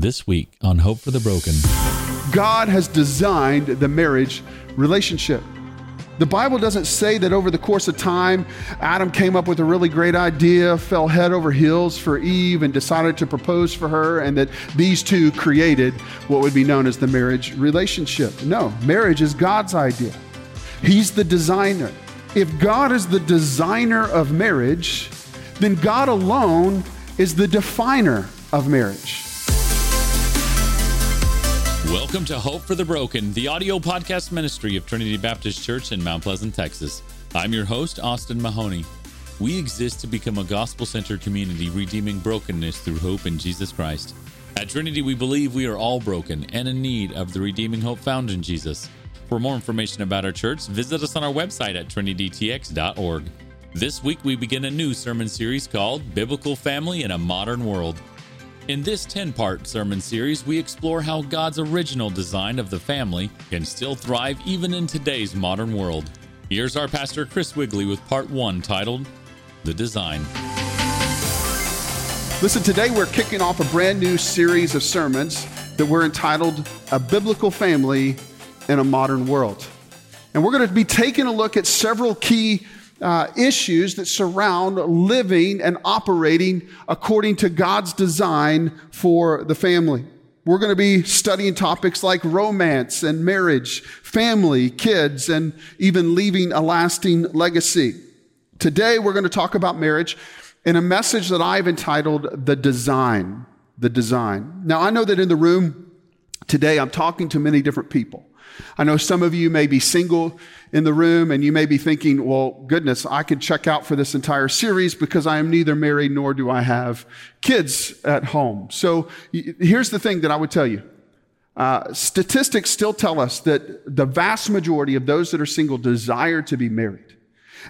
This week on Hope for the Broken. God has designed the marriage relationship. The Bible doesn't say that over the course of time, Adam came up with a really great idea, fell head over heels for Eve, and decided to propose for her, and that these two created what would be known as the marriage relationship. No, marriage is God's idea. He's the designer. If God is the designer of marriage, then God alone is the definer of marriage. Welcome to Hope for the Broken, the audio podcast ministry of Trinity Baptist Church in Mount Pleasant, Texas. I'm your host, Austin Mahoney. We exist to become a gospel centered community redeeming brokenness through hope in Jesus Christ. At Trinity, we believe we are all broken and in need of the redeeming hope found in Jesus. For more information about our church, visit us on our website at trinitytx.org. This week, we begin a new sermon series called Biblical Family in a Modern World. In this 10 part sermon series, we explore how God's original design of the family can still thrive even in today's modern world. Here's our pastor, Chris Wigley, with part one titled The Design. Listen, today we're kicking off a brand new series of sermons that we're entitled A Biblical Family in a Modern World. And we're going to be taking a look at several key uh, issues that surround living and operating according to God's design for the family. We're going to be studying topics like romance and marriage, family, kids, and even leaving a lasting legacy. Today, we're going to talk about marriage in a message that I've entitled The Design. The Design. Now, I know that in the room today, I'm talking to many different people. I know some of you may be single in the room and you may be thinking, well, goodness, I could check out for this entire series because I am neither married nor do I have kids at home. So here's the thing that I would tell you. Uh, statistics still tell us that the vast majority of those that are single desire to be married.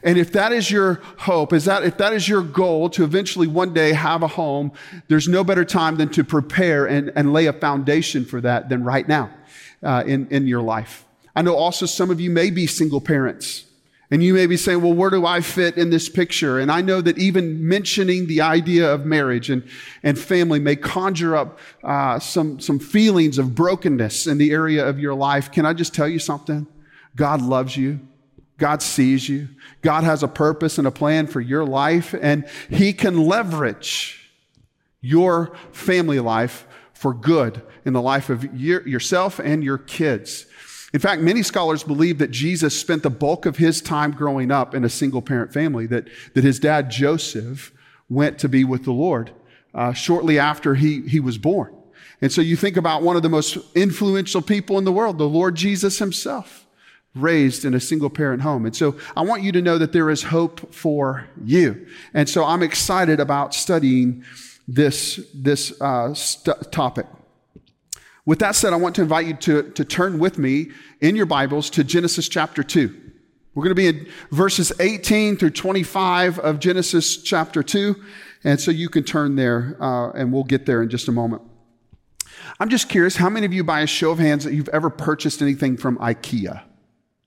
And if that is your hope, is that if that is your goal to eventually one day have a home, there's no better time than to prepare and, and lay a foundation for that than right now uh, in, in your life. I know also some of you may be single parents. And you may be saying, well, where do I fit in this picture? And I know that even mentioning the idea of marriage and, and family may conjure up uh, some, some feelings of brokenness in the area of your life. Can I just tell you something? God loves you. God sees you. God has a purpose and a plan for your life, and He can leverage your family life for good in the life of your, yourself and your kids. In fact, many scholars believe that Jesus spent the bulk of his time growing up in a single parent family, that, that his dad, Joseph, went to be with the Lord uh, shortly after he, he was born. And so you think about one of the most influential people in the world, the Lord Jesus himself, raised in a single parent home. And so I want you to know that there is hope for you. And so I'm excited about studying this, this uh, st- topic. With that said, I want to invite you to, to turn with me in your Bibles to Genesis chapter 2. We're going to be in verses 18 through 25 of Genesis chapter 2. And so you can turn there, uh, and we'll get there in just a moment. I'm just curious how many of you, by a show of hands, that you've ever purchased anything from IKEA?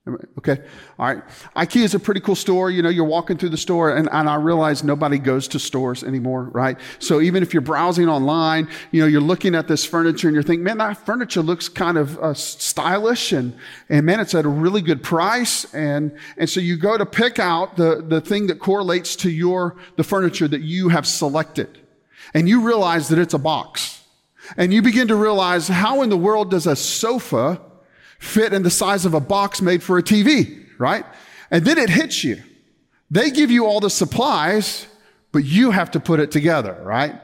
Okay. All right. IKEA is a pretty cool store. You know, you're walking through the store and, and I realize nobody goes to stores anymore, right? So even if you're browsing online, you know, you're looking at this furniture and you're thinking, man, that furniture looks kind of uh, stylish and, and man, it's at a really good price. And, and so you go to pick out the, the thing that correlates to your, the furniture that you have selected. And you realize that it's a box. And you begin to realize how in the world does a sofa fit in the size of a box made for a TV, right? And then it hits you. They give you all the supplies, but you have to put it together, right?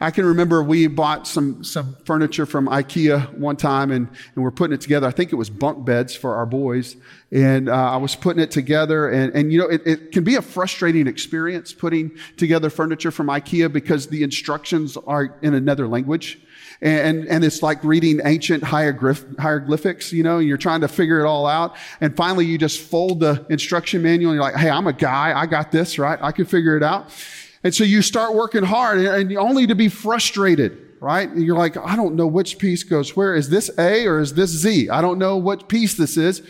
I can remember we bought some, some furniture from IKEA one time and, and we're putting it together. I think it was bunk beds for our boys. And uh, I was putting it together and, and you know, it, it can be a frustrating experience putting together furniture from IKEA because the instructions are in another language and, and it's like reading ancient hieroglyph, hieroglyphics, you know, and you're trying to figure it all out. And finally, you just fold the instruction manual and you're like, hey, I'm a guy. I got this, right? I can figure it out. And so you start working hard and only to be frustrated, right? And you're like, I don't know which piece goes where. Is this A or is this Z? I don't know what piece this is.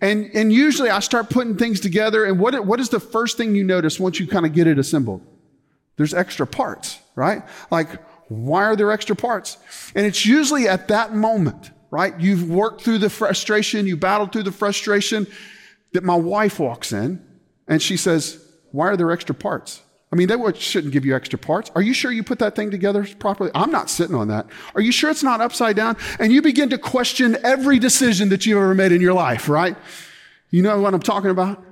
And, and usually I start putting things together. And what, what is the first thing you notice once you kind of get it assembled? There's extra parts, right? Like, Why are there extra parts? And it's usually at that moment, right? You've worked through the frustration, you battled through the frustration, that my wife walks in and she says, Why are there extra parts? I mean, that shouldn't give you extra parts. Are you sure you put that thing together properly? I'm not sitting on that. Are you sure it's not upside down? And you begin to question every decision that you've ever made in your life, right? You know what I'm talking about?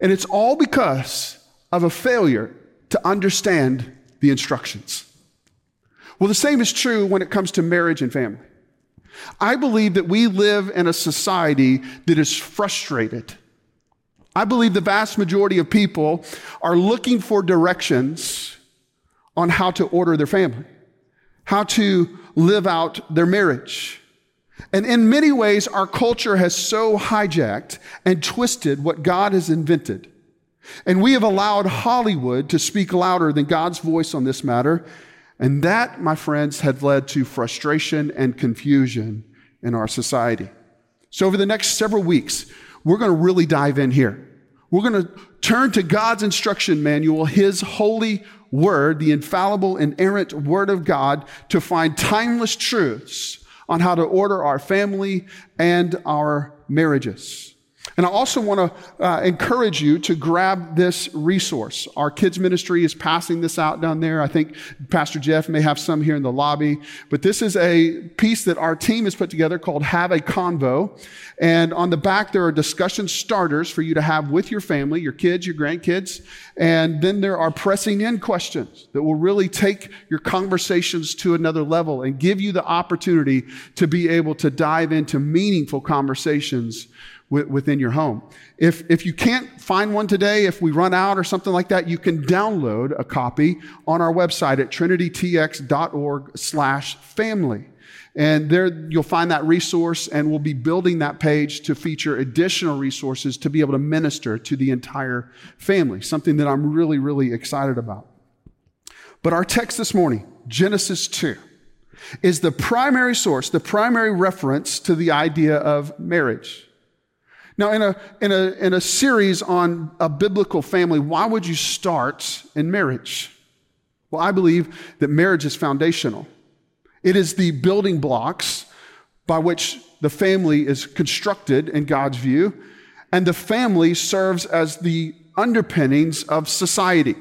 And it's all because of a failure to understand the instructions. Well, the same is true when it comes to marriage and family. I believe that we live in a society that is frustrated I believe the vast majority of people are looking for directions on how to order their family, how to live out their marriage. And in many ways, our culture has so hijacked and twisted what God has invented. And we have allowed Hollywood to speak louder than God's voice on this matter. And that, my friends, had led to frustration and confusion in our society. So over the next several weeks, we're going to really dive in here. We're going to turn to God's instruction manual, His holy word, the infallible, inerrant word of God, to find timeless truths on how to order our family and our marriages. And I also want to uh, encourage you to grab this resource. Our kids ministry is passing this out down there. I think Pastor Jeff may have some here in the lobby, but this is a piece that our team has put together called Have a Convo. And on the back, there are discussion starters for you to have with your family, your kids, your grandkids. And then there are pressing in questions that will really take your conversations to another level and give you the opportunity to be able to dive into meaningful conversations within your home. If, if you can't find one today, if we run out or something like that, you can download a copy on our website at trinitytx.org slash family. And there you'll find that resource and we'll be building that page to feature additional resources to be able to minister to the entire family, something that I'm really, really excited about. But our text this morning, Genesis 2, is the primary source, the primary reference to the idea of marriage. Now, in a, in, a, in a series on a biblical family, why would you start in marriage? Well, I believe that marriage is foundational. It is the building blocks by which the family is constructed in God's view, and the family serves as the underpinnings of society,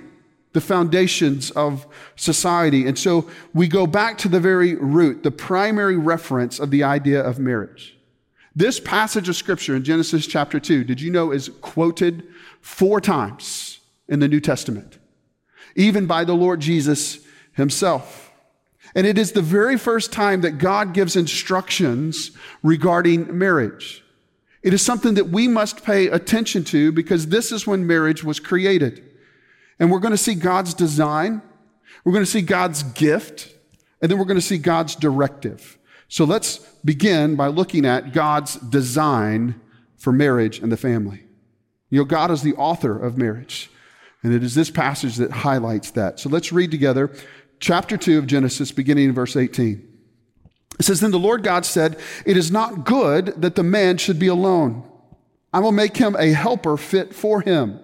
the foundations of society. And so we go back to the very root, the primary reference of the idea of marriage. This passage of scripture in Genesis chapter 2, did you know is quoted four times in the New Testament, even by the Lord Jesus himself. And it is the very first time that God gives instructions regarding marriage. It is something that we must pay attention to because this is when marriage was created. And we're going to see God's design, we're going to see God's gift, and then we're going to see God's directive. So let's begin by looking at God's design for marriage and the family. You know, God is the author of marriage, and it is this passage that highlights that. So let's read together chapter 2 of Genesis, beginning in verse 18. It says, Then the Lord God said, It is not good that the man should be alone. I will make him a helper fit for him.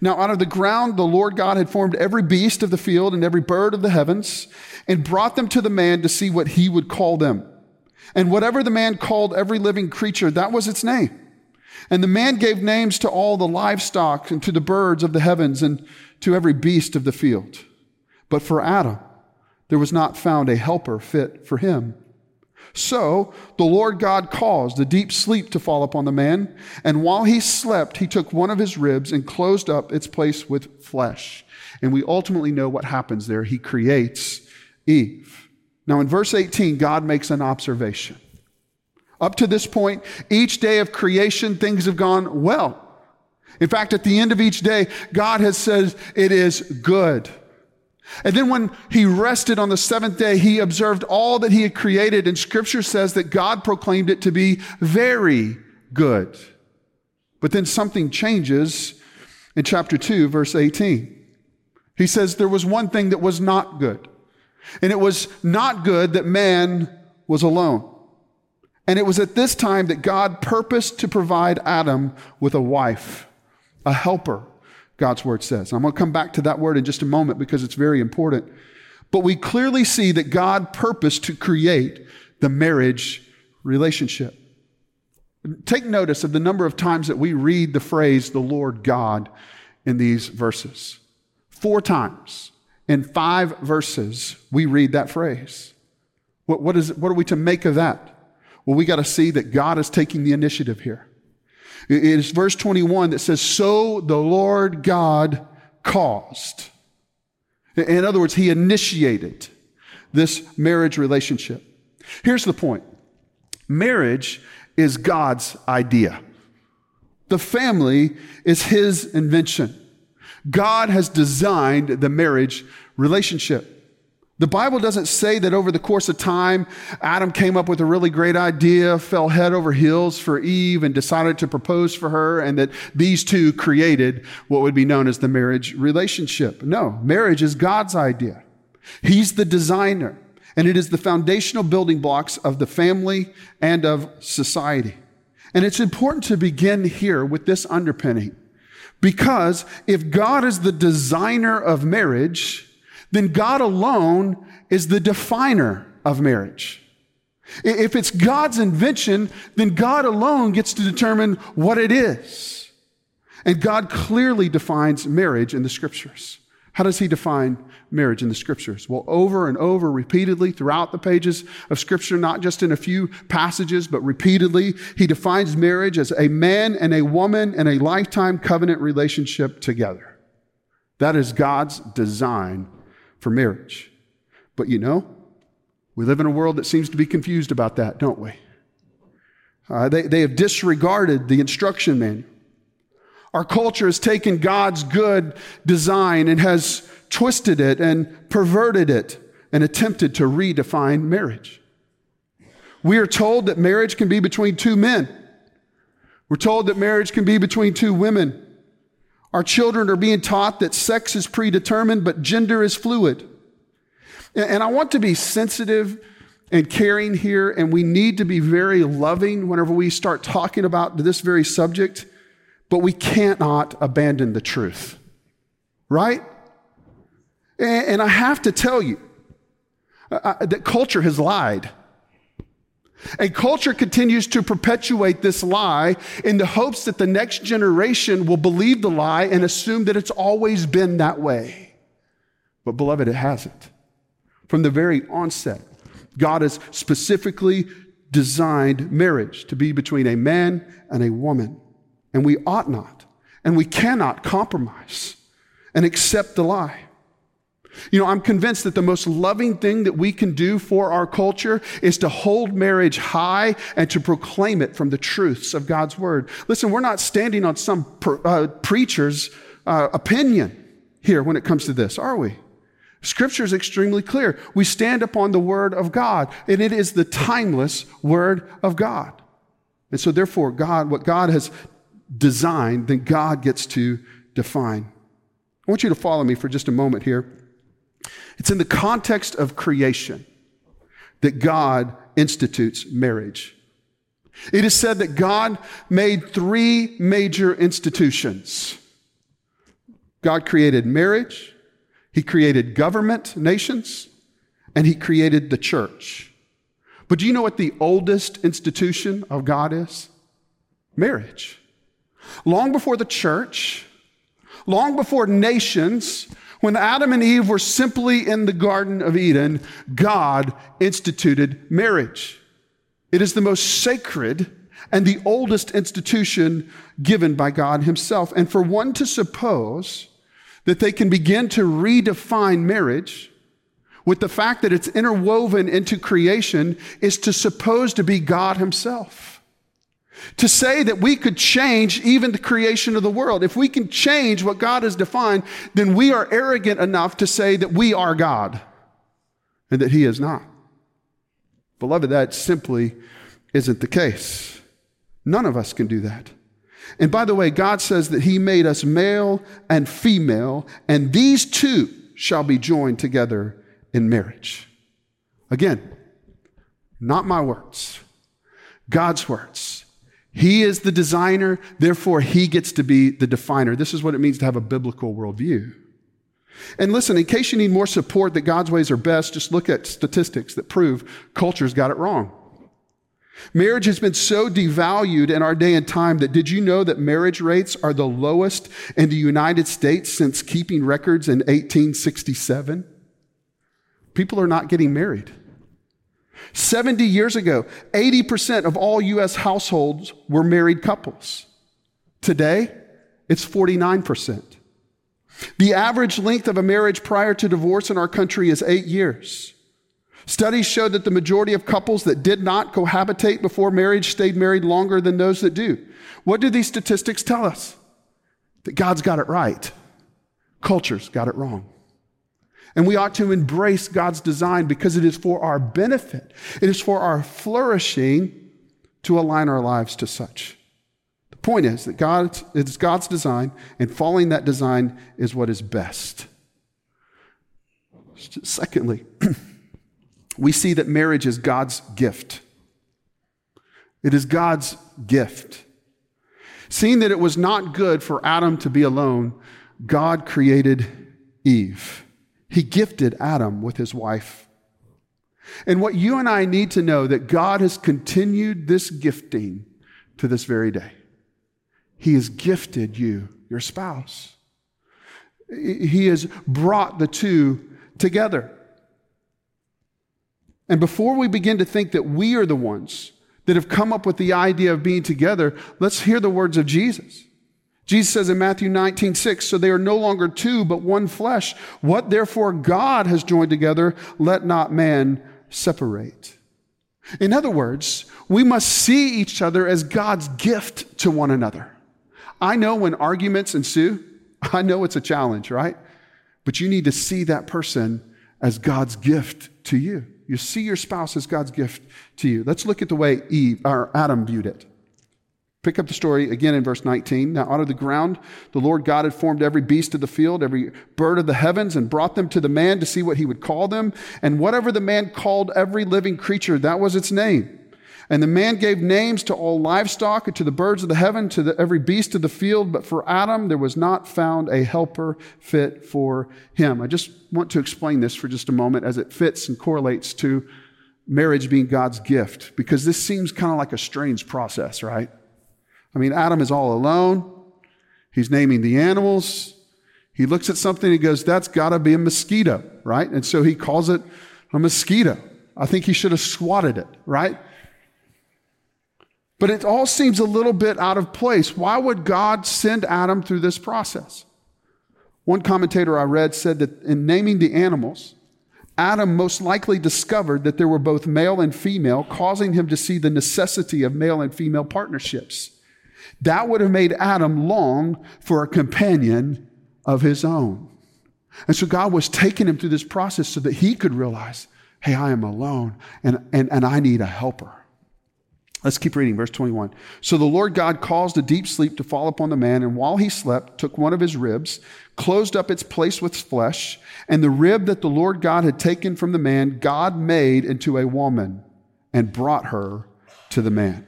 Now, out of the ground, the Lord God had formed every beast of the field and every bird of the heavens and brought them to the man to see what he would call them. And whatever the man called every living creature, that was its name. And the man gave names to all the livestock and to the birds of the heavens and to every beast of the field. But for Adam, there was not found a helper fit for him. So the Lord God caused a deep sleep to fall upon the man, and while he slept, he took one of his ribs and closed up its place with flesh. And we ultimately know what happens there. He creates Eve. Now, in verse 18, God makes an observation. Up to this point, each day of creation, things have gone well. In fact, at the end of each day, God has said, It is good. And then when he rested on the seventh day, he observed all that he had created, and scripture says that God proclaimed it to be very good. But then something changes in chapter 2, verse 18. He says there was one thing that was not good. And it was not good that man was alone. And it was at this time that God purposed to provide Adam with a wife, a helper, God's word says. I'm going to come back to that word in just a moment because it's very important. But we clearly see that God purposed to create the marriage relationship. Take notice of the number of times that we read the phrase the Lord God in these verses. Four times in five verses, we read that phrase. What, what, is, what are we to make of that? Well, we got to see that God is taking the initiative here. It is verse 21 that says, So the Lord God caused. In other words, he initiated this marriage relationship. Here's the point marriage is God's idea, the family is his invention. God has designed the marriage relationship. The Bible doesn't say that over the course of time, Adam came up with a really great idea, fell head over heels for Eve, and decided to propose for her, and that these two created what would be known as the marriage relationship. No, marriage is God's idea. He's the designer, and it is the foundational building blocks of the family and of society. And it's important to begin here with this underpinning. Because if God is the designer of marriage, then God alone is the definer of marriage. If it's God's invention, then God alone gets to determine what it is. And God clearly defines marriage in the scriptures. How does he define marriage in the scriptures? Well, over and over, repeatedly throughout the pages of scripture, not just in a few passages, but repeatedly, he defines marriage as a man and a woman in a lifetime covenant relationship together. That is God's design for marriage. But you know, we live in a world that seems to be confused about that, don't we? Uh, they, they have disregarded the instruction manual. Our culture has taken God's good design and has twisted it and perverted it and attempted to redefine marriage. We are told that marriage can be between two men. We're told that marriage can be between two women. Our children are being taught that sex is predetermined, but gender is fluid. And I want to be sensitive and caring here, and we need to be very loving whenever we start talking about this very subject, but we cannot abandon the truth. Right? And I have to tell you uh, uh, that culture has lied. And culture continues to perpetuate this lie in the hopes that the next generation will believe the lie and assume that it's always been that way. But, beloved, it hasn't. From the very onset, God has specifically designed marriage to be between a man and a woman. And we ought not, and we cannot compromise and accept the lie. You know, I'm convinced that the most loving thing that we can do for our culture is to hold marriage high and to proclaim it from the truths of God's word. Listen, we're not standing on some uh, preacher's uh, opinion here when it comes to this, are we? Scripture is extremely clear. We stand upon the word of God, and it is the timeless word of God. And so, therefore, God, what God has designed, then God gets to define. I want you to follow me for just a moment here. It's in the context of creation that God institutes marriage. It is said that God made three major institutions. God created marriage, He created government, nations, and He created the church. But do you know what the oldest institution of God is? Marriage. Long before the church, long before nations, when Adam and Eve were simply in the Garden of Eden, God instituted marriage. It is the most sacred and the oldest institution given by God Himself. And for one to suppose that they can begin to redefine marriage with the fact that it's interwoven into creation is to suppose to be God Himself. To say that we could change even the creation of the world. If we can change what God has defined, then we are arrogant enough to say that we are God and that He is not. Beloved, that simply isn't the case. None of us can do that. And by the way, God says that He made us male and female, and these two shall be joined together in marriage. Again, not my words, God's words. He is the designer, therefore, he gets to be the definer. This is what it means to have a biblical worldview. And listen, in case you need more support that God's ways are best, just look at statistics that prove culture's got it wrong. Marriage has been so devalued in our day and time that did you know that marriage rates are the lowest in the United States since keeping records in 1867? People are not getting married. 70 years ago, 80% of all U.S. households were married couples. Today, it's 49%. The average length of a marriage prior to divorce in our country is eight years. Studies show that the majority of couples that did not cohabitate before marriage stayed married longer than those that do. What do these statistics tell us? That God's got it right. Culture's got it wrong. And we ought to embrace God's design because it is for our benefit. It is for our flourishing to align our lives to such. The point is that God, it's God's design, and following that design is what is best. Secondly, we see that marriage is God's gift. It is God's gift. Seeing that it was not good for Adam to be alone, God created Eve. He gifted Adam with his wife. And what you and I need to know that God has continued this gifting to this very day. He has gifted you, your spouse. He has brought the two together. And before we begin to think that we are the ones that have come up with the idea of being together, let's hear the words of Jesus. Jesus says in Matthew 19, 6, so they are no longer two, but one flesh. What therefore God has joined together, let not man separate. In other words, we must see each other as God's gift to one another. I know when arguments ensue, I know it's a challenge, right? But you need to see that person as God's gift to you. You see your spouse as God's gift to you. Let's look at the way Eve or Adam viewed it. Pick up the story again in verse 19. Now, out of the ground, the Lord God had formed every beast of the field, every bird of the heavens, and brought them to the man to see what he would call them. And whatever the man called every living creature, that was its name. And the man gave names to all livestock to the birds of the heaven, to the, every beast of the field. But for Adam, there was not found a helper fit for him. I just want to explain this for just a moment as it fits and correlates to marriage being God's gift, because this seems kind of like a strange process, right? I mean, Adam is all alone. He's naming the animals. He looks at something and he goes, That's got to be a mosquito, right? And so he calls it a mosquito. I think he should have swatted it, right? But it all seems a little bit out of place. Why would God send Adam through this process? One commentator I read said that in naming the animals, Adam most likely discovered that there were both male and female, causing him to see the necessity of male and female partnerships. That would have made Adam long for a companion of his own. And so God was taking him through this process so that he could realize, hey, I am alone and, and, and I need a helper. Let's keep reading, verse 21. So the Lord God caused a deep sleep to fall upon the man, and while he slept, took one of his ribs, closed up its place with flesh, and the rib that the Lord God had taken from the man, God made into a woman and brought her to the man.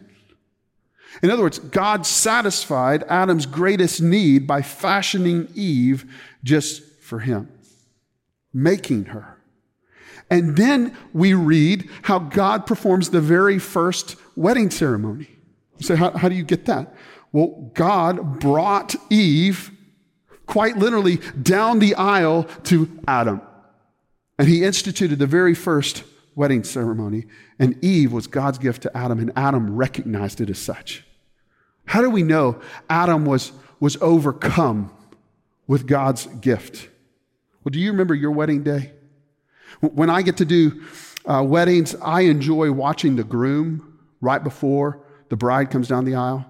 In other words, God satisfied Adam's greatest need by fashioning Eve just for him, making her. And then we read how God performs the very first wedding ceremony. Say, how, how do you get that? Well, God brought Eve quite literally down the aisle to Adam. And he instituted the very first wedding ceremony. And Eve was God's gift to Adam, and Adam recognized it as such. How do we know Adam was, was overcome with God's gift? Well, do you remember your wedding day? When I get to do uh, weddings, I enjoy watching the groom right before the bride comes down the aisle.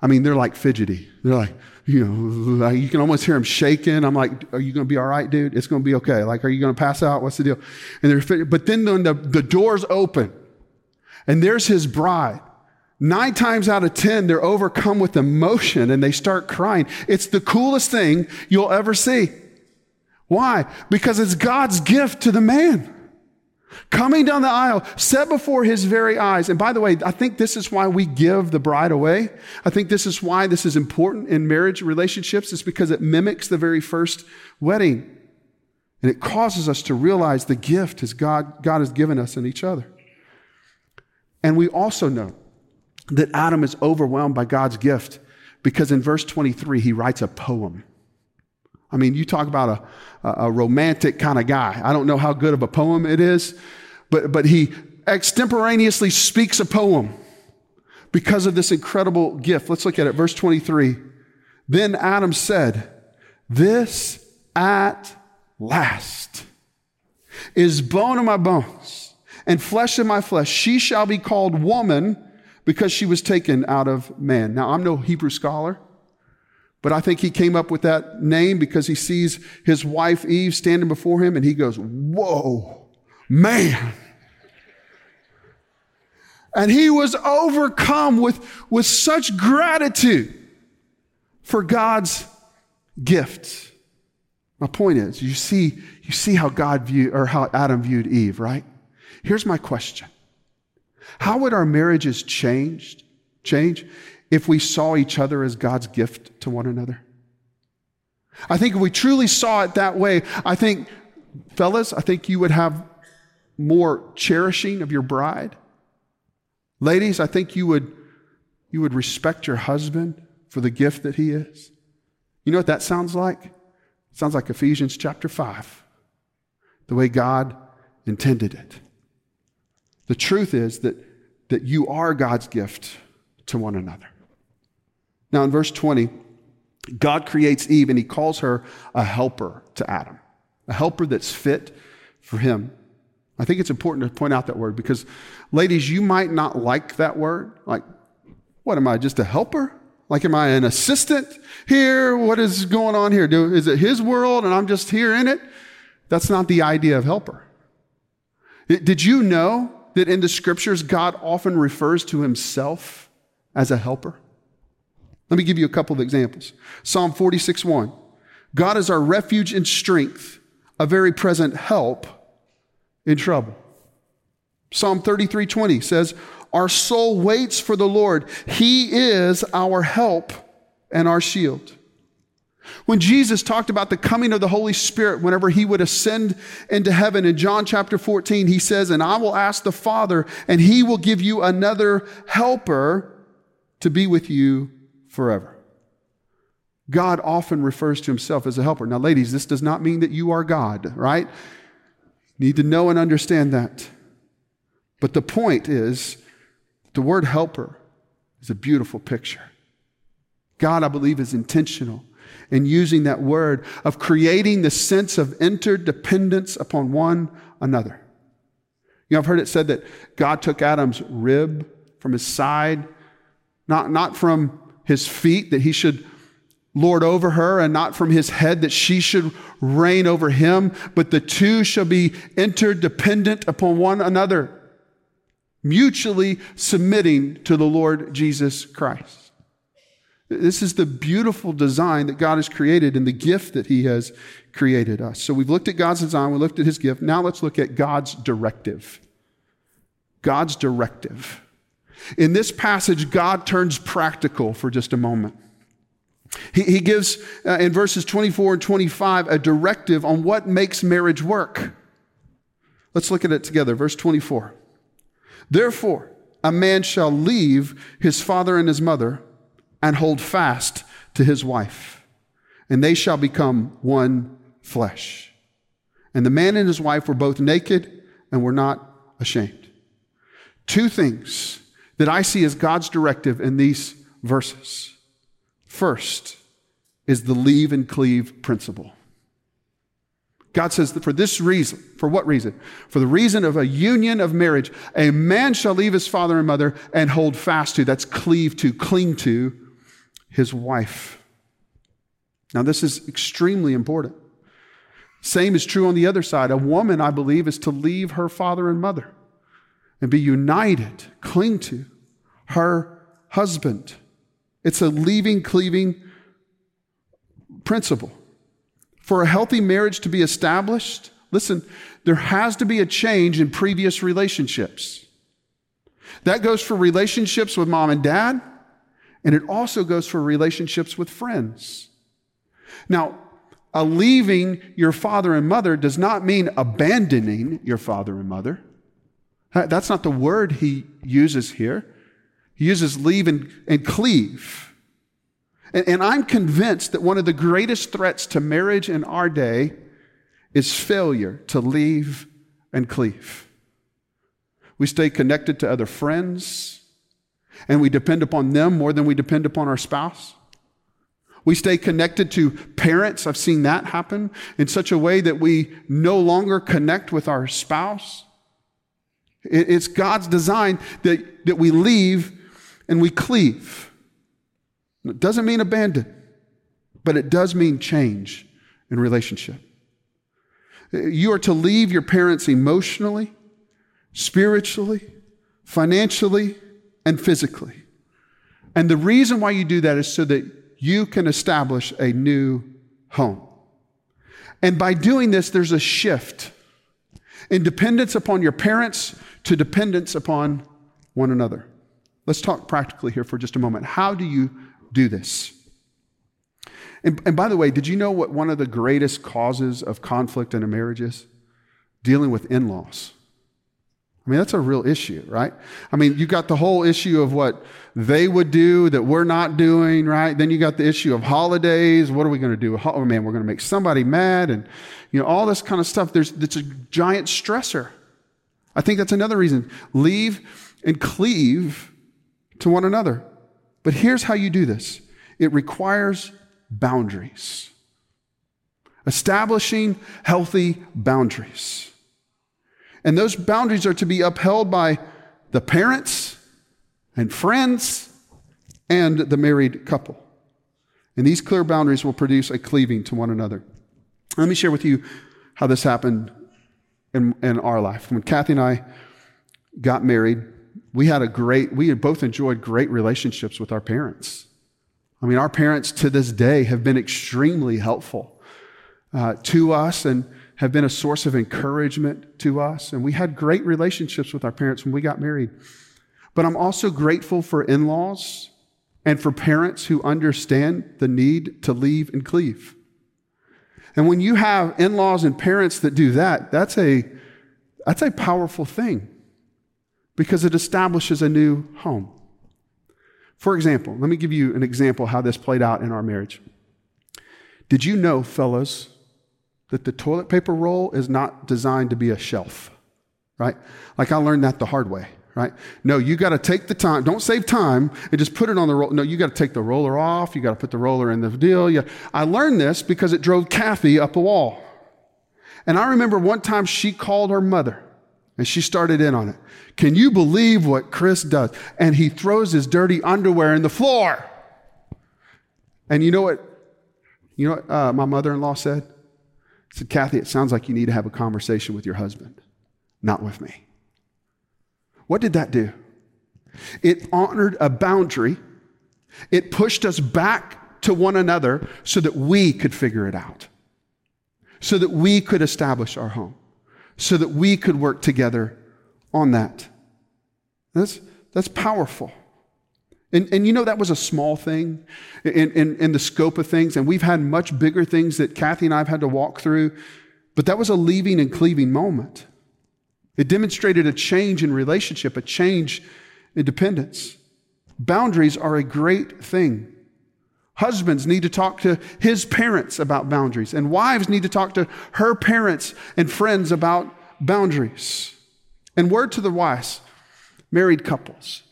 I mean, they're like fidgety. They're like, you know, like you can almost hear him shaking. I'm like, are you going to be all right, dude? It's going to be okay. Like, are you going to pass out? What's the deal? And they're, but then the, the doors open and there's his bride, Nine times out of 10, they're overcome with emotion and they start crying. It's the coolest thing you'll ever see. Why? Because it's God's gift to the man. Coming down the aisle, set before his very eyes. And by the way, I think this is why we give the bride away. I think this is why this is important in marriage relationships. It's because it mimics the very first wedding. And it causes us to realize the gift has God, God has given us in each other. And we also know that Adam is overwhelmed by God's gift because in verse 23, he writes a poem. I mean, you talk about a, a romantic kind of guy. I don't know how good of a poem it is, but, but he extemporaneously speaks a poem because of this incredible gift. Let's look at it. Verse 23. Then Adam said, This at last is bone of my bones and flesh of my flesh. She shall be called woman because she was taken out of man. Now, I'm no Hebrew scholar, but I think he came up with that name because he sees his wife Eve standing before him and he goes, Whoa, man. And he was overcome with, with such gratitude for God's gift. My point is, you see, you see how God viewed, or how Adam viewed Eve, right? Here's my question. How would our marriages changed, change if we saw each other as God's gift to one another? I think if we truly saw it that way, I think, fellas, I think you would have more cherishing of your bride. Ladies, I think you would, you would respect your husband for the gift that he is. You know what that sounds like? It sounds like Ephesians chapter 5, the way God intended it. The truth is that, that you are God's gift to one another. Now, in verse 20, God creates Eve and he calls her a helper to Adam, a helper that's fit for him. I think it's important to point out that word because, ladies, you might not like that word. Like, what am I, just a helper? Like, am I an assistant here? What is going on here? Do, is it his world and I'm just here in it? That's not the idea of helper. Did you know that in the scriptures, God often refers to himself as a helper? Let me give you a couple of examples. Psalm 46 1. God is our refuge and strength, a very present help in trouble. Psalm 33 20 says, Our soul waits for the Lord. He is our help and our shield. When Jesus talked about the coming of the Holy Spirit whenever he would ascend into heaven in John chapter 14, he says, And I will ask the Father, and he will give you another helper to be with you forever. God often refers to himself as a helper. Now, ladies, this does not mean that you are God, right? Need to know and understand that. But the point is, the word helper is a beautiful picture. God, I believe, is intentional in using that word of creating the sense of interdependence upon one another. You know, I've heard it said that God took Adam's rib from his side, not, not from his feet, that he should lord over her, and not from his head, that she should reign over him, but the two shall be interdependent upon one another, mutually submitting to the Lord Jesus Christ. This is the beautiful design that God has created and the gift that He has created us. So we've looked at God's design, we looked at His gift. Now let's look at God's directive. God's directive. In this passage, God turns practical for just a moment. He, he gives, uh, in verses 24 and 25, a directive on what makes marriage work. Let's look at it together. Verse 24. Therefore, a man shall leave his father and his mother and hold fast to his wife, and they shall become one flesh. And the man and his wife were both naked and were not ashamed. Two things that I see as God's directive in these verses. First is the leave and cleave principle. God says that for this reason, for what reason? For the reason of a union of marriage, a man shall leave his father and mother and hold fast to, that's cleave to, cling to, his wife. Now, this is extremely important. Same is true on the other side. A woman, I believe, is to leave her father and mother and be united, cling to her husband. It's a leaving, cleaving principle. For a healthy marriage to be established, listen, there has to be a change in previous relationships. That goes for relationships with mom and dad. And it also goes for relationships with friends. Now, a leaving your father and mother does not mean abandoning your father and mother. That's not the word he uses here. He uses leave and, and cleave. And, and I'm convinced that one of the greatest threats to marriage in our day is failure to leave and cleave. We stay connected to other friends, and we depend upon them more than we depend upon our spouse. We stay connected to parents. I've seen that happen in such a way that we no longer connect with our spouse. It's God's design that, that we leave and we cleave. It doesn't mean abandon, but it does mean change in relationship. You are to leave your parents emotionally, spiritually, financially, and physically. And the reason why you do that is so that you can establish a new home. And by doing this, there's a shift in dependence upon your parents to dependence upon one another. Let's talk practically here for just a moment. How do you do this? And, and, by the way, did you know what one of the greatest causes of conflict in a marriage is? Dealing with in laws. I mean, that's a real issue, right? I mean, you got the whole issue of what they would do that we're not doing, right? Then you got the issue of holidays. What are we going to do? Oh man, we're going to make somebody mad, and you know all this kind of stuff. There's it's a giant stressor. I think that's another reason. Leave and cleave to one another. But here's how you do this. It requires boundaries. Establishing healthy boundaries. And those boundaries are to be upheld by the parents and friends and the married couple. And these clear boundaries will produce a cleaving to one another. Let me share with you how this happened in, in our life. When Kathy and I got married, we had a great, we had both enjoyed great relationships with our parents. I mean, our parents to this day have been extremely helpful uh, to us and have been a source of encouragement to us. And we had great relationships with our parents when we got married. But I'm also grateful for in laws and for parents who understand the need to leave and cleave. And when you have in laws and parents that do that, that's a, that's a powerful thing because it establishes a new home. For example, let me give you an example how this played out in our marriage. Did you know, fellas, that the toilet paper roll is not designed to be a shelf, right? Like I learned that the hard way, right? No, you got to take the time. Don't save time and just put it on the roll. No, you got to take the roller off. You got to put the roller in the deal. You, I learned this because it drove Kathy up a wall. And I remember one time she called her mother and she started in on it. Can you believe what Chris does? And he throws his dirty underwear in the floor. And you know what? You know what uh, my mother in law said? said, Kathy, it sounds like you need to have a conversation with your husband, not with me. What did that do? It honored a boundary. It pushed us back to one another so that we could figure it out, so that we could establish our home, so that we could work together on that. That's, that's powerful. And, and you know, that was a small thing in, in, in, the scope of things. And we've had much bigger things that Kathy and I have had to walk through. But that was a leaving and cleaving moment. It demonstrated a change in relationship, a change in dependence. Boundaries are a great thing. Husbands need to talk to his parents about boundaries, and wives need to talk to her parents and friends about boundaries. And word to the wise, married couples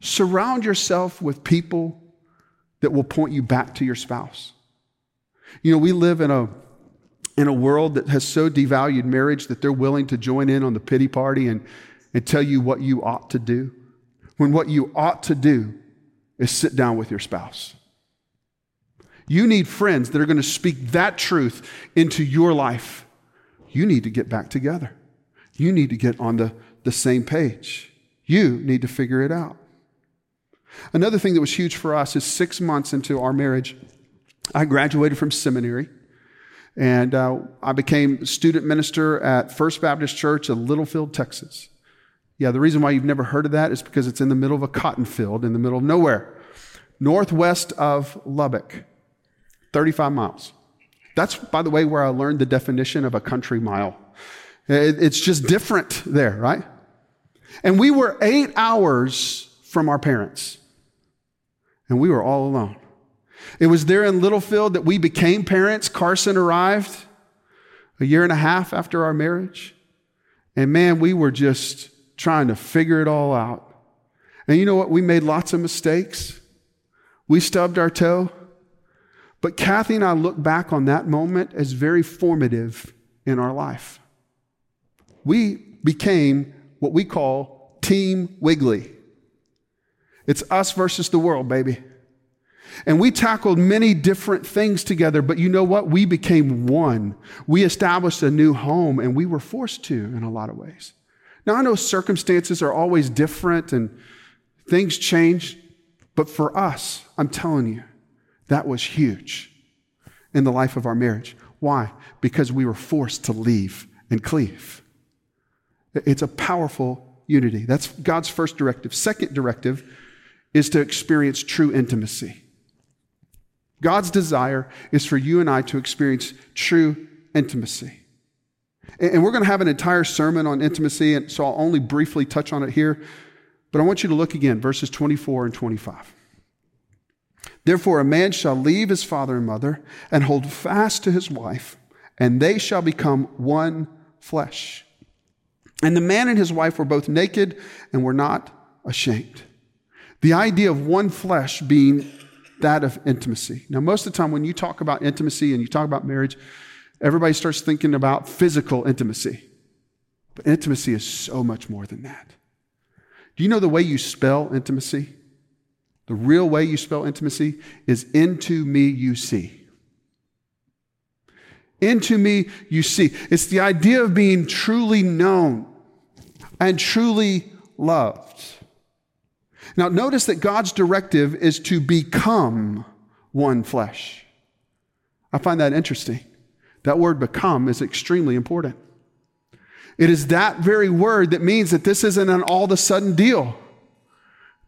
Surround yourself with people that will point you back to your spouse. You know, we live in a in a world that has so devalued marriage that they're willing to join in on the pity party and, and tell you what you ought to do. When what you ought to do is sit down with your spouse. You need friends that are going to speak that truth into your life. You need to get back together. You need to get on the, the same page. You need to figure it out. Another thing that was huge for us is six months into our marriage, I graduated from seminary and uh, I became student minister at First Baptist Church in Littlefield, Texas. Yeah, the reason why you've never heard of that is because it's in the middle of a cotton field in the middle of nowhere, northwest of Lubbock, 35 miles. That's, by the way, where I learned the definition of a country mile. It's just different there, right? And we were eight hours from our parents, and we were all alone. It was there in Littlefield that we became parents. Carson arrived a year and a half after our marriage. And man, we were just trying to figure it all out. And you know what? We made lots of mistakes. We stubbed our toe. But Kathy and I look back on that moment as very formative in our life. We became what we call Team Wiggly. It's us versus the world, baby. And we tackled many different things together, but you know what? We became one. We established a new home, and we were forced to in a lot of ways. Now, I know circumstances are always different and things change, but for us, I'm telling you, that was huge in the life of our marriage. Why? Because we were forced to leave and cleave. It's a powerful unity. That's God's first directive. Second directive is to experience true intimacy. God's desire is for you and I to experience true intimacy. And we're going to have an entire sermon on intimacy, and so I'll only briefly touch on it here. But I want you to look again, verses 24 and 25. Therefore, a man shall leave his father and mother and hold fast to his wife, and they shall become one flesh. And the man and his wife were both naked and were not ashamed. The idea of one flesh being that of intimacy. Now, most of the time, when you talk about intimacy and you talk about marriage, everybody starts thinking about physical intimacy. But intimacy is so much more than that. Do you know the way you spell intimacy? The real way you spell intimacy is into me you see. Into me you see. It's the idea of being truly known and truly loved. Now, notice that God's directive is to become one flesh. I find that interesting. That word become is extremely important. It is that very word that means that this isn't an all of a sudden deal.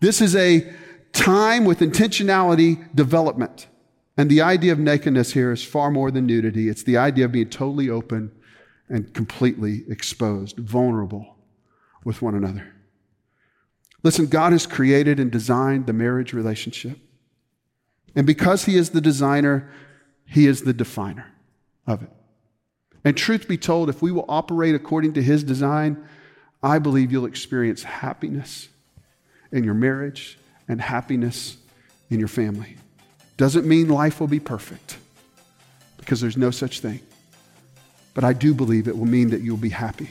This is a time with intentionality development. And the idea of nakedness here is far more than nudity. It's the idea of being totally open and completely exposed, vulnerable with one another. Listen, God has created and designed the marriage relationship. And because He is the designer, He is the definer of it. And truth be told, if we will operate according to His design, I believe you'll experience happiness in your marriage and happiness in your family. Doesn't mean life will be perfect because there's no such thing. But I do believe it will mean that you'll be happy.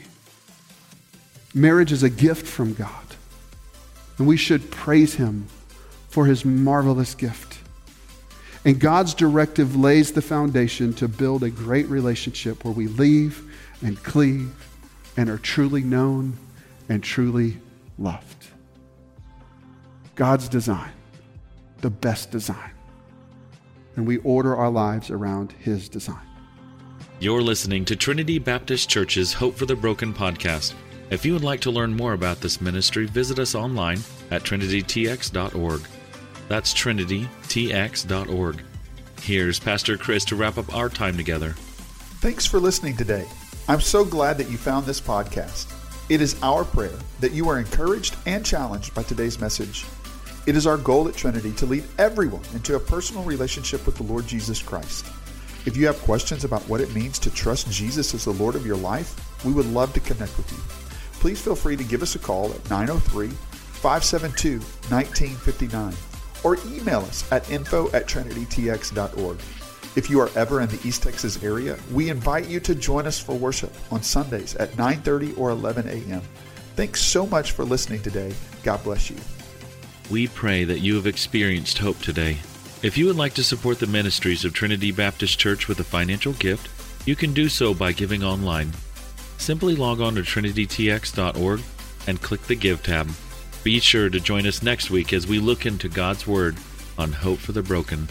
Marriage is a gift from God. And we should praise him for his marvelous gift. And God's directive lays the foundation to build a great relationship where we leave and cleave and are truly known and truly loved. God's design, the best design. And we order our lives around his design. You're listening to Trinity Baptist Church's Hope for the Broken podcast. If you would like to learn more about this ministry, visit us online at trinitytx.org. That's trinitytx.org. Here's Pastor Chris to wrap up our time together. Thanks for listening today. I'm so glad that you found this podcast. It is our prayer that you are encouraged and challenged by today's message. It is our goal at Trinity to lead everyone into a personal relationship with the Lord Jesus Christ. If you have questions about what it means to trust Jesus as the Lord of your life, we would love to connect with you please feel free to give us a call at 903 572 1959 or email us at info at trinitytx.org. If you are ever in the East Texas area, we invite you to join us for worship on Sundays at 9:30 or 11 a.m. Thanks so much for listening today. God bless you. We pray that you have experienced hope today. If you would like to support the ministries of Trinity Baptist Church with a financial gift, you can do so by giving online simply log on to trinitytx.org and click the Give tab. Be sure to join us next week as we look into God's Word on Hope for the Broken.